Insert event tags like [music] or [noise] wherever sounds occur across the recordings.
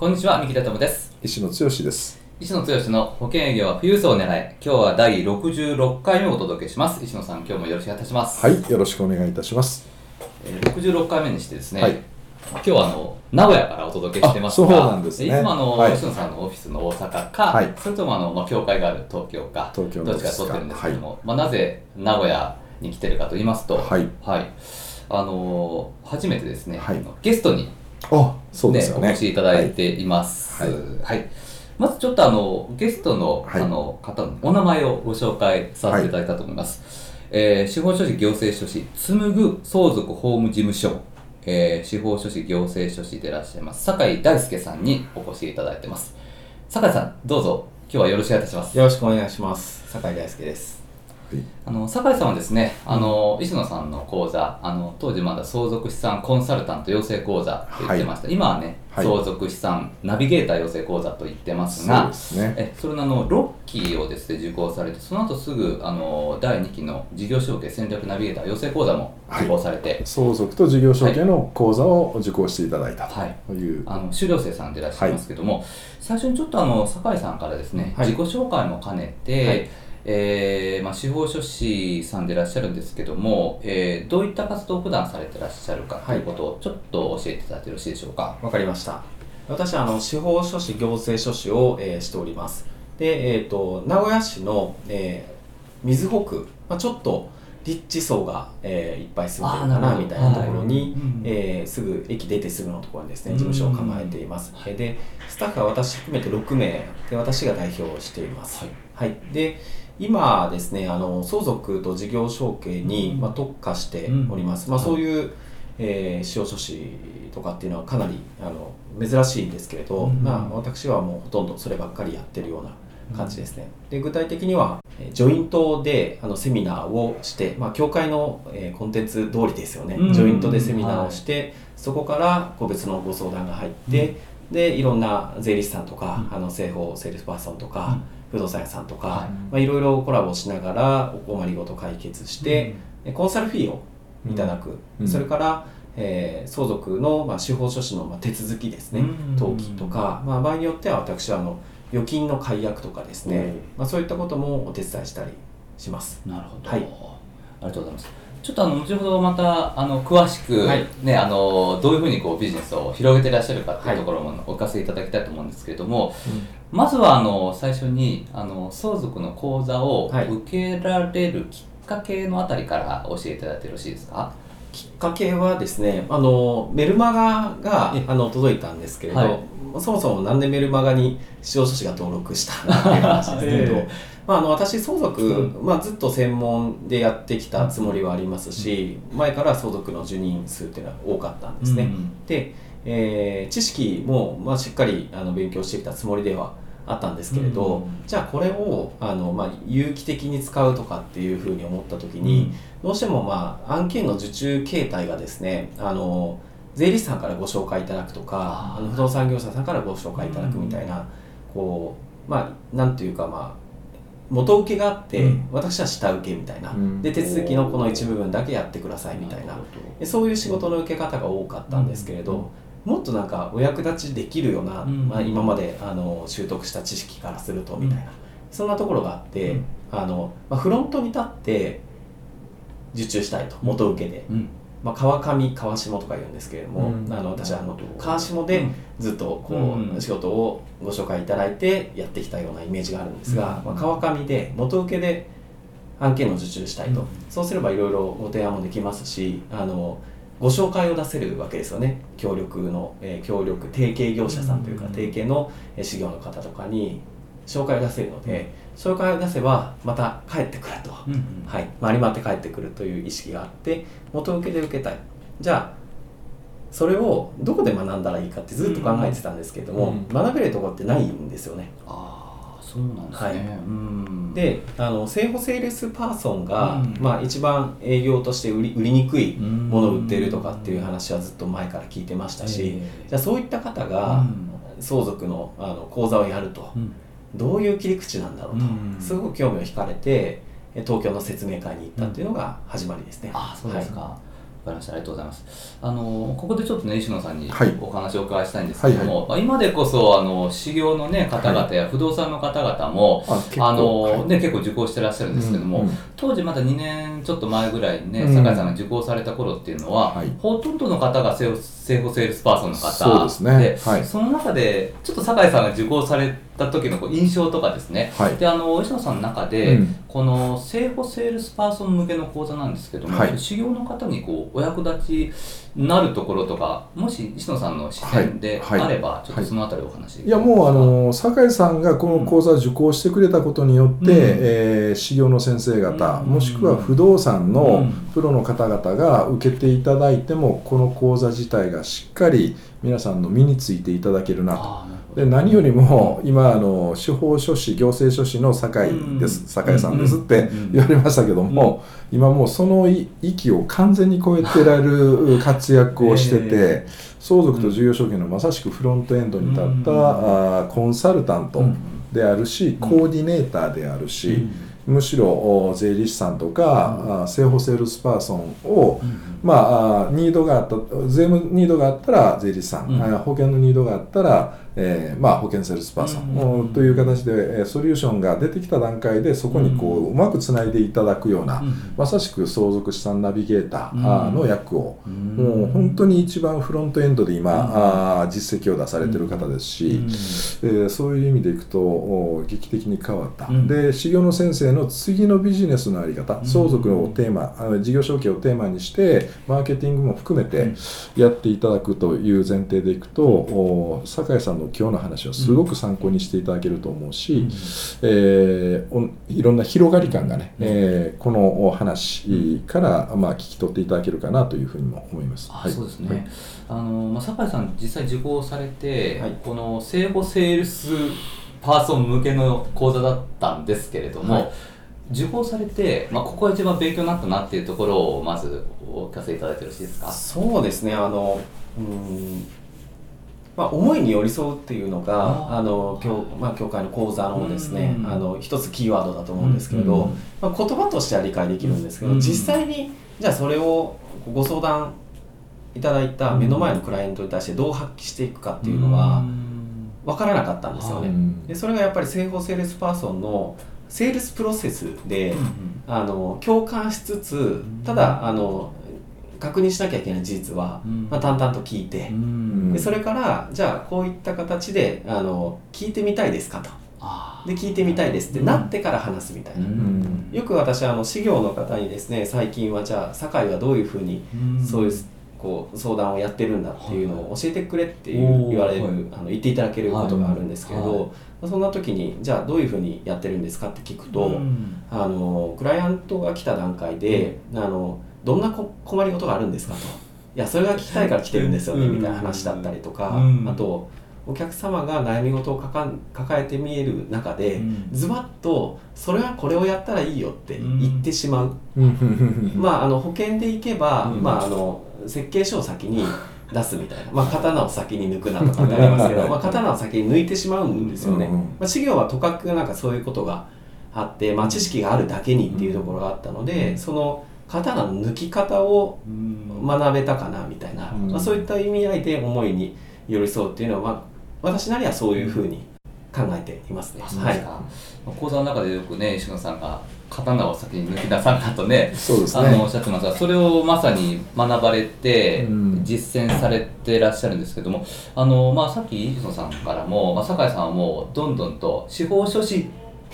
こんにちは三木田智です。石野剛です。石野剛の保険営業は富裕層を狙い今日は第66回目をお届けします。石野さん今日もよろしくお願いいたします。はいよろしくお願いいたします、えー、66回目にしてですね、はい。今日はあの名古屋からお届けしてますがあそうなんですね。いつもあの、はい。石野さんのオフィスの大阪か、はい。それともあの、まあ、教会がある東京か東京のどっちか撮ってるんですけども、まあ、なぜ名古屋に来てるかと言いますと、はい。あのー初めてですね、はい。ゲストにあそうですよねお越しいただいています。はいはいまずちょっとあのゲストの,、はいあの方のお名前をご紹介させていただきたいと思います。えー司法書士行政書士紡ぐ相続法務事務所、えー司法書士行政書士でいらっしゃいます酒井大輔さんにお越しいただいてます。酒井さんどうぞ今日はよろしくお願いいたします。よろしくお願いします。酒井大輔です。あの酒井さんはですね、あの石野さんの講座あの当時まだ相続資産コンサルタント養成講座と言ってました、今はね、はい。相続資産ナビゲーター養成講座と言ってますがですね。えそれのあの6期をですね受講されてその後すぐあの第2期の事業承継戦略ナビゲーター養成講座も受講されて、相続と事業承継の講座を受講していただいたはい。という、あの修了生さんでいらっしゃいますけども、最初にちょっとあの酒井さんからですね、はい。自己紹介も兼ねて、はいえーまあ、司法書士さんでいらっしゃるんですけども、えーどういった活動を普段されてらっしゃるかということをちょっと教えていただいてよろしいでしょうか？わかりました。私はあの司法書士行政書士を、えーしております。で、えっ、と名古屋市の、えー水北区、まあちょっと立地層が、えーいっぱい住んでるかなみたいなところに、はいうんえーすぐ駅出てすぐのところにですねうん事務所を構えています。えーでスタッフは私含めて6名で私が代表をしています。はいはい、で今ですねあの相続と事業承継に、うん。まあ、特化しております、うんまあ、そういう、えー、司法書士とかっていうのはかなりあの珍しいんですけれど、うんまあ、私はもうほとんどそればっかりやってるような感じですね、で具体的にはえージョイントであのセミナーをして、まあ、教会の、えーコンテンツ通りですよね、うんジョイントでセミナーをして、そこから個別のご相談が入って、でいろんな税理士さんとか、うん。あの生保セールスパーソンとか、不動産屋さんとか、はい。まあ、いろいろコラボしながらお困りごと解決して、でコンサルフィーをいただく、うん。それから、えー相続の、まあ、司法書士の、まあ、手続きですね、うん。登記とか、まあ、場合によっては私はあの預金の解約とかですね、う。んまあ、そういったこともお手伝いしたりします。なるほど、はい。ありがとうございます。ちょっとあの後ほどまたあの詳しく、はい。ねあのどういうふうにこうビジネスを広げていらっしゃるかっていうはいところもお聞かせいただきたいと思うんですけれども、まずはあの最初にあの相続の講座をはい。受けられるきっかけのあたりから教えていただいてよろしいですか？きっかけはですねあのメルマガがえあの届いたんですけれど、はい。そもそもなんでメルマガに司法書士が登録したっていう話ですけれど、えまあ、あの私相続、うまあ、ずっと専門でやってきたつもりはありますし、前から相続の受任数っていうのは多かったんですね。うん。で、えー知識も、まあ、しっかりあの勉強してきたつもりではあったんですけれど、うん。じゃあこれをあの、まあ、有機的に使うとかっていうふうに思った時に、どうしても、まあ、案件の受注形態がですねあの税理士さんからご紹介いただくとかあの不動産業者さんからご紹介いただくみたいな、こうまあなんていうかまあ元請けがあって、うん。私は下請けみたいな、うん。で手続きのこの一部分だけやってくださいみたいな。そういう仕事の受け方が多かったんですけれど、もっとなんかお役立ちできるような、うん。まあ、今まであの習得した知識からするとみたいな、うん。そんなところがあって、うん。あのまあ、フロントに立って受注したいと元請けで、まあ、川上川下とか言うんですけれども、うん。あの私はあの川下でずっとこう、うん。仕事をご紹介いただいてやってきたようなイメージがあるんですが、うん。まあ、川上で元請けで案件を受注したいと、うん。そうすればいろいろご提案もできますしあのご紹介を出せるわけですよね。協力の、えー協力提携業者さんというか、うん。提携のえー事業の方とかに紹介を出せるので、紹介を出せばまた帰ってくると、うんうん。はい、回り回って帰ってくるという意識があって元請けで受けたい。じゃあそれをどこで学んだらいいかってずっと考えてたんですけれども、うん。学べるところってないんですよね。ああそうなんですね、はい。うん。であの生保セールスパーソンが、うん。まあ、一番営業として売り売りにくいうん。ものを売っているとかっていう話はずっと前から聞いてましたし、えじゃあそういった方えが相続のあの講座をやるとうん。どういう切り口なんだろうと、うん。すごく興味を惹かれてえ東京の説明会に行ったっていうのが始まりですね。あそうですか、はわかりましたありがとうございます。あのここでちょっとね石野さんにはい。お話をお伺いしたいんですけども、はいまあ、今でこそあの士業の、ね、方々や不動産の方々も、あ結構あのはい。ね、結構受講してらっしゃるんですけども、うんうん。当時まだ2年ちょっと前ぐらいにね、うん。酒井さんが受講された頃っていうのは、はい。ほとんどの方が生生保セールスパーソンの方そうですね。はい。その中でちょっと酒井さんが受講された時のこう印象とかですね、はい。であの石野さんの中で、うんこの生保セールスパーソン向けの講座なんですけども、はい。士業の方にこうお役立ちになるところとかもし石野さんの視点ではい。あれば、ちょっとはい。そのあたりお話いやもうあの酒井さんがこの講座を受講してくれたことによって、うん。えー士業の先生方、うん。もしくは不動産うのん。プロの方々が受けていただいてもこの講座自体がしっかり皆さんの身についていただけるなと。で何よりも今あの司法書士行政書士の酒井です、うん。酒井さんですってうん言われましたけども、今もうその域を完全に超えてられる [laughs] 活躍をしてて、え相続と事業承継のまさしくフロントエンドに立った、うんあーコンサルタントうんであるし、コーディネーターであるし、むしろお税理士さんとか、あー生保セールスパーソンを、まあ、あーニードがあった税務ニードがあったら税理士さん、うん。保険のニードがあったら、えーまあ、保険セールスパーソン、という形で、えーソリューションが出てきた段階でそこにこう、うまくつないでいただくような、まさしく相続資産ナビゲーター、の役を、もう本当に一番フロントエンドで今、あー実績を出されてる方ですし、えーそういう意味でいくとお劇的に変わった、うん。で士業の先生の次のビジネスのあり方、ん。相続をテーマあの事業承継をテーマにしてマーケティングも含めてやっていただくという前提でいくと、酒井さんの今日の話はすごく参考にしていただけると思うし、えーおいろんな広がり感がね、えーこのお話から、まあ、聞き取っていただけるかなというふうにも思います。あはい。そうですね、あのまあ、酒井さん実際受講されて、はい。この生保セールスパーソン向けの講座だったんですけれども、はい。受講されて、まあ、ここが一番勉強になったなっていうところをまずお聞かせいただいてよろしいですか？そうですね。あのうんまあ、思いに寄り添うっていうのがあの教,、まあ、協会の講座のですね。うんあの一つキーワードだと思うんですけれど、うんまあ、言葉としては理解できるんですけど、うん実際にじゃあそれをご相談いただいた目の前のクライアントに対してどう発揮していくかっていうのは分からなかったんですよね。うんでそれがやっぱり生保セールスパーソンのセールスプロセスで、あの共感しつつただあの確認しなきゃいけない事実は、うん。まあ、淡々と聞いて、ん。でそれからじゃあこういった形であの聞いてみたいですかと。あで聞いてみたいですってなってから話すみたいな、ん。よく私あの事業の方にですね最近はじゃあ酒井はどういうふうにそういうこう相談をやってるんだっていうのを教えてくれって言われる、はい。あの言っていただけることがあるんですけれど、そんな時にじゃあどういうふうにやってるんですかって聞くと、うん。あのクライアントが来た段階で、あのどんなこ困りごとがあるんですかと。いやそれが聞きたいから来てるんですよね、うんみたいな話だったりとか、うん。あとお客様が悩み事を抱抱えて見える中で、うん。ズバッとそれはこれをやったらいいよって言ってしまう、うん。まああの保険でいけば、うん。まああの設計書を先に出すみたいな、まあ、刀を先に抜くなとかってありますけどまあ刀を先に抜いてしまうんですよね、うん。うんまあ、事業はとかくなんかそういうことがあって、まあ、知識があるだけにっていうところがあったので、その刀の抜き方をうん。学べたかなみたいな、うん。まあ、そういった意味合いで思いに寄り添うっていうのは、まあ、私なりはそういうふうに考えていますね。うですか、講座の中でよくね石野さんが刀を先に抜き出さんかとねそうですあのおっね。しゃってますがそれをまさに学ばれてうん。実践されてらっしゃるんですけども、あのまあ、さっき石野さんからも、まあ、酒井さんはもうどんどんと司法書士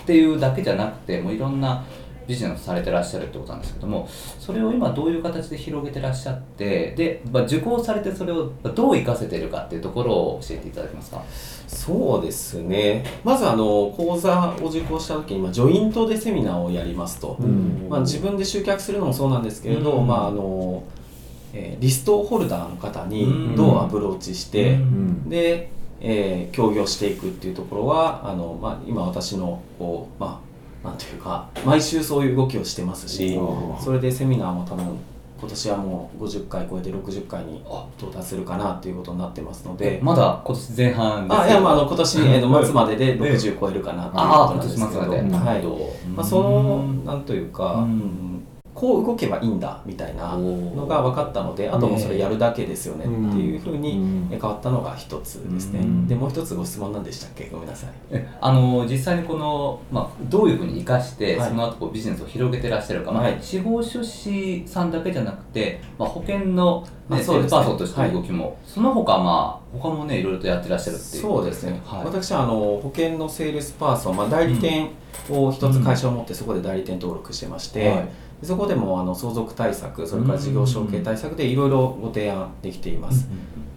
っていうだけじゃなくてもういろんなビジネスをされてらっしゃるってことなんですけどもそれを今どういう形で広げてらっしゃってで、まあ、受講されてそれをどう活かせてるかっていうところを教えていただけますか？そうですね。まずあの講座を受講した時に、まあ、ジョイントでセミナーをやりますと、うん。まあ、自分で集客するのもそうなんですけれど、うん。まあ、あのえーリストホルダーの方うん。にどうアプローチして、うん。で、えー協業していくっていうところはあの、まあ、今私のこうまあなんていうか毎週そういう動きをしてますしそれでセミナーも多分今年はもう50回超えて60回にあ到達するかなっていうことになってますので。まだ今年前半ですあいやまあ、あの今年、えーと末までで60超えるかなっていうああ、ことなんですけど。はい。まあ、そのなんというか、うんうんこう動けばいいんだみたいなのが分かったのであともうそれやるだけですよねっていうふうにうん。変わったのが一つですね、うん。でもう一つご質問なんでしたっけ？ごめんなさい。えあの実際にこの、まあ、どういうふうに生かして、はい。その後こうビジネスを広げてらっしゃるか、まあはい。司法書士さんだけじゃなくて、まあ、保険の、ね、そうですね。スパーソンとしての動きも、その他まあ他もねいろいろとやってらっしゃるっていう。そうですね、はい、私はあの保険のセールスパーソン、まあ、代理店を一つ会社を持ってそこで代理店登録してまして、はい。そこでもあの相続対策それから事業承継対策でいろいろご提案できています、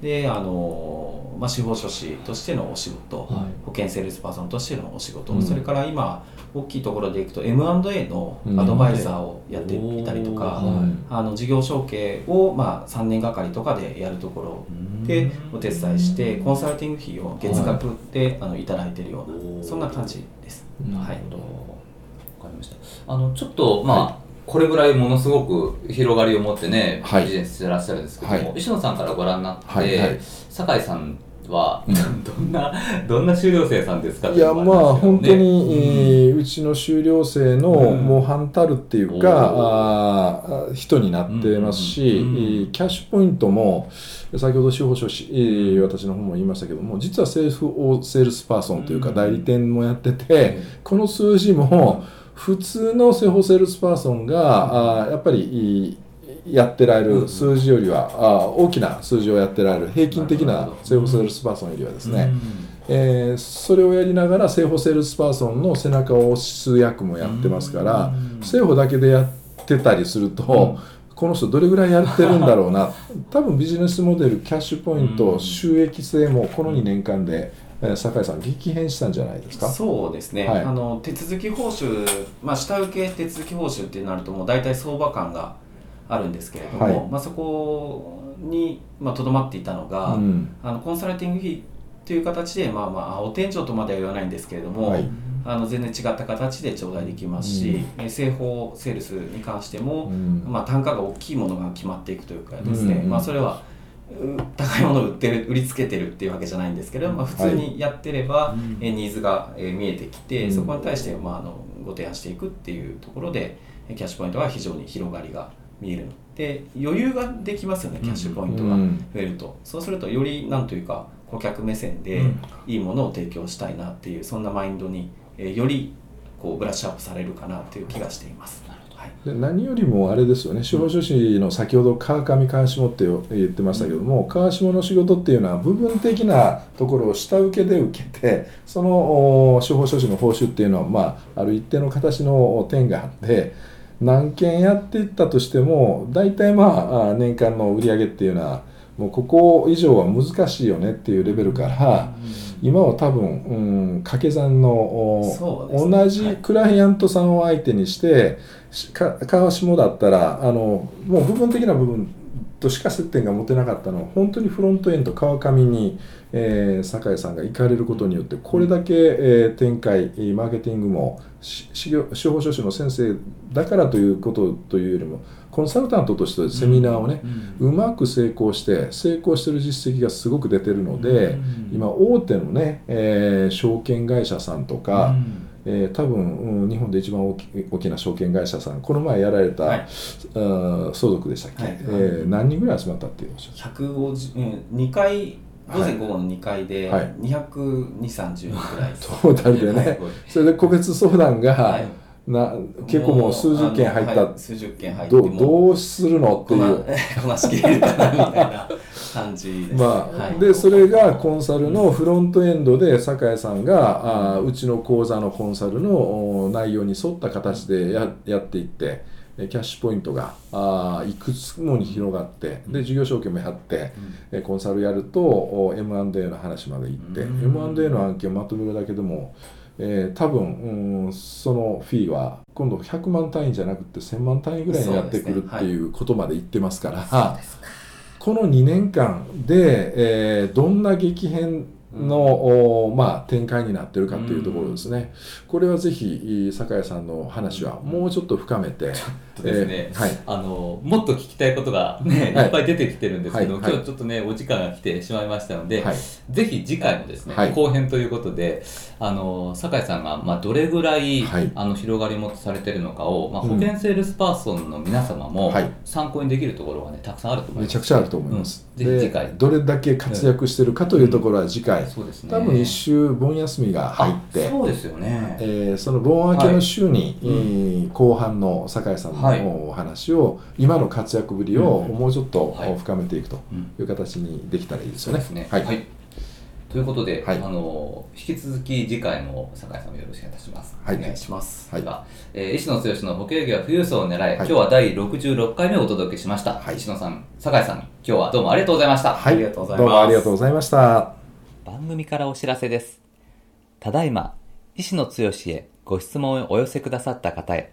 であの、まあ、司法書士としてのお仕事、はい。保険セールスパーソンとしてのお仕事、うん。それから今大きいところでいくと M&A のアドバイザーをやっていたりとか、うんあの事業承継を、まあ、3年がかりとかでやるところでお手伝いしてコンサルティング費を月額で、あのいただいているようなそんな感じです。はいなるほど。わかりました。あのちょっとまあ、これぐらいものすごく広がりを持ってね、はい。ビジネスしてらっしゃるんですけども、はい。石野さんからご覧になって、はいはい。酒井さんはうん。[laughs] どんなどんな修了生さんですかいやまあ本当に、えうちの修了生のうん。模範たるっていうおか、ーあー人になってますし、キャッシュポイントも先ほど司法書士、えー私の方も言いましたけども実はセールスセールスパーソンというかうん。代理店もやってて、この数字も普通の生保セールスパーソンが、あーやっぱりやってられる数字よりは、あー大きな数字をやってられる平均的なセールセールスパーソンよりはですね、えーそれをやりながら生保セールスパーソンの背中を押す役もやってますからうんだけでやってたりすると、この人どれぐらいやってるんだろうな。多分ビジネスモデルキャッシュポイント、うん。収益性もこの2年間で、えー酒井さん激変したんじゃないですか？そうですね、はい。あの手続き報酬、まあ、下請け手続き報酬ってなるともう大体相場感があるんですけれども、はい。まあ、そこにまあとど、まっていたのが、うん。あのコンサルティング費という形で、まあまあ、お天井とまでは言わないんですけれども、はい。あの全然違った形で頂戴できますし、うん。えー製法セールスに関しても、うん。まあ、単価が大きいものが決まっていくというかですね、うん。まあ、それはう高いものを売ってる売りつけてるっていうわけじゃないんですけど、まあ、普通にやってれば、うん。えーニーズがえー見えてきて、うん。そこに対して、まあ、あのご提案していくっていうところでえーキャッシュポイントは非常に広がりが見えるで余裕ができますよねキャッシュポイントがうん。増えると、そうするとよりなんというか顧客目線でうん。いいものを提供したいなっていうそんなマインドに、えーよりこうブラッシュアップされるかなという気がしています。はい。で何よりもあれですよね。司法書士の先ほど川上川下って言ってましたけども、川下の仕事っていうのは部分的なところを下請けで受けてそのお司法書士の報酬っていうのは、まあ、ある一定の形の点があって何件やっていったとしても大体まああ年間の売り上げっていうのはもうここ以上は難しいよねっていうレベルから、今は多分、うん、掛け算の、ね。同じクライアントさんを相手にして、しか川下だったらあのもう部分的な部分としか接点が持てなかったのは本当にフロントエンド川上に、えー酒井さんが行かれることによってこれだけ、えー展開マーケティングもし司法書士の先生だからということというよりもコンサルタントとしてセミナーをね、うまく成功して成功してる実績がすごく出てるので、今大手のね、えー証券会社さんとか、えー多分、うん日本で一番大き大きな証券会社さんこの前やられた、はい。相続でしたっけ、はい。えー何人ぐらい集まったっていうおっしゃる150うん2回午前午後の2回ではい。22030人ぐらい [laughs] トータルでね、はい。それで個別相談が、はい。な結構もう数十件入った、数十件入ってどどうするのっていう。こな [laughs] こなしきれるかなみたいな感じです、まあはい、でそれがコンサルのフロントエンドで酒井さんが、あーうちの講座のコンサルのお内容に沿った形でややっていってえキャッシュポイントがあーいくつもに広がってで事業承継もやって、えコンサルやるとお M&A の話まで行って、うん。M&A の案件をまとめるだけでもえー多分、うん、そのフィーは今度100万単位じゃなくて1000万単位ぐらいになってくるっていうことまで言ってますからこの2年間で、えーどんな激変の、おまあ、展開になってるかというところですね、これはぜひ酒井さんの話はもうちょっと深めて、とですね、えーはい。あのもっと聞きたいことがね、はい。い、っぱい出てきてるんですけど、はい。はい。今日ちょっとねお時間が来てしまいましたので、はい。ぜひ次回もですね、はい。後編ということであの酒井さんが、まあ、どれぐらい、はい。あの広がりもされてるのかを、まあ、うん。保険セールスパーソンの皆様もはい。参考にできるところがねたくさんあると思います。めちゃくちゃあると思います、うん。ぜひ次回。でどれだけ活躍してるかというところは次回、そうですね多分一週盆休みが入ってあそうですよね、えーその盆明けの週に、はいえー後半の酒井さんはいのお話を、今の活躍ぶりをうんもうちょっとはい深めていくとうんいう形にできたらいいですよね。ね。はい、ということで、はいあの引き続き次回も酒井さんもよろしくお願いいたします。はいお願いします。はいでは、えー石野剛の保険業は富裕層を狙い、はい今日は第66回目をお届けしました。はい石野さん、酒井さん、今日はどうもありがとうございました。はいありがとうございますどうもありがとうございました。番組からお知らせです。ただいま、石野剛へご質問をお寄せくださった方へ、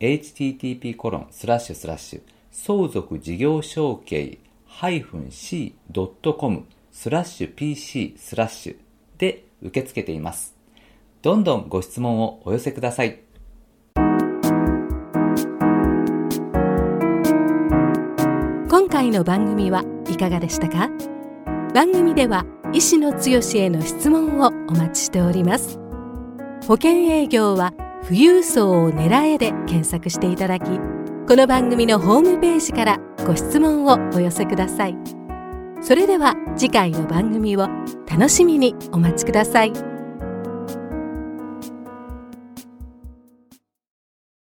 http コロンスラッシュスラッシュ相続事業承継 -c.com スラッシュ pc スラッシュで受け付けています。どんどんご質問をお寄せください。今回の番組はいかがでしたか？番組では医師の強しへの質問をお待ちしております保険営業は富裕層を狙えで検索していただきこの番組のホームページからご質問をお寄せください。それでは次回の番組を楽しみにお待ちください。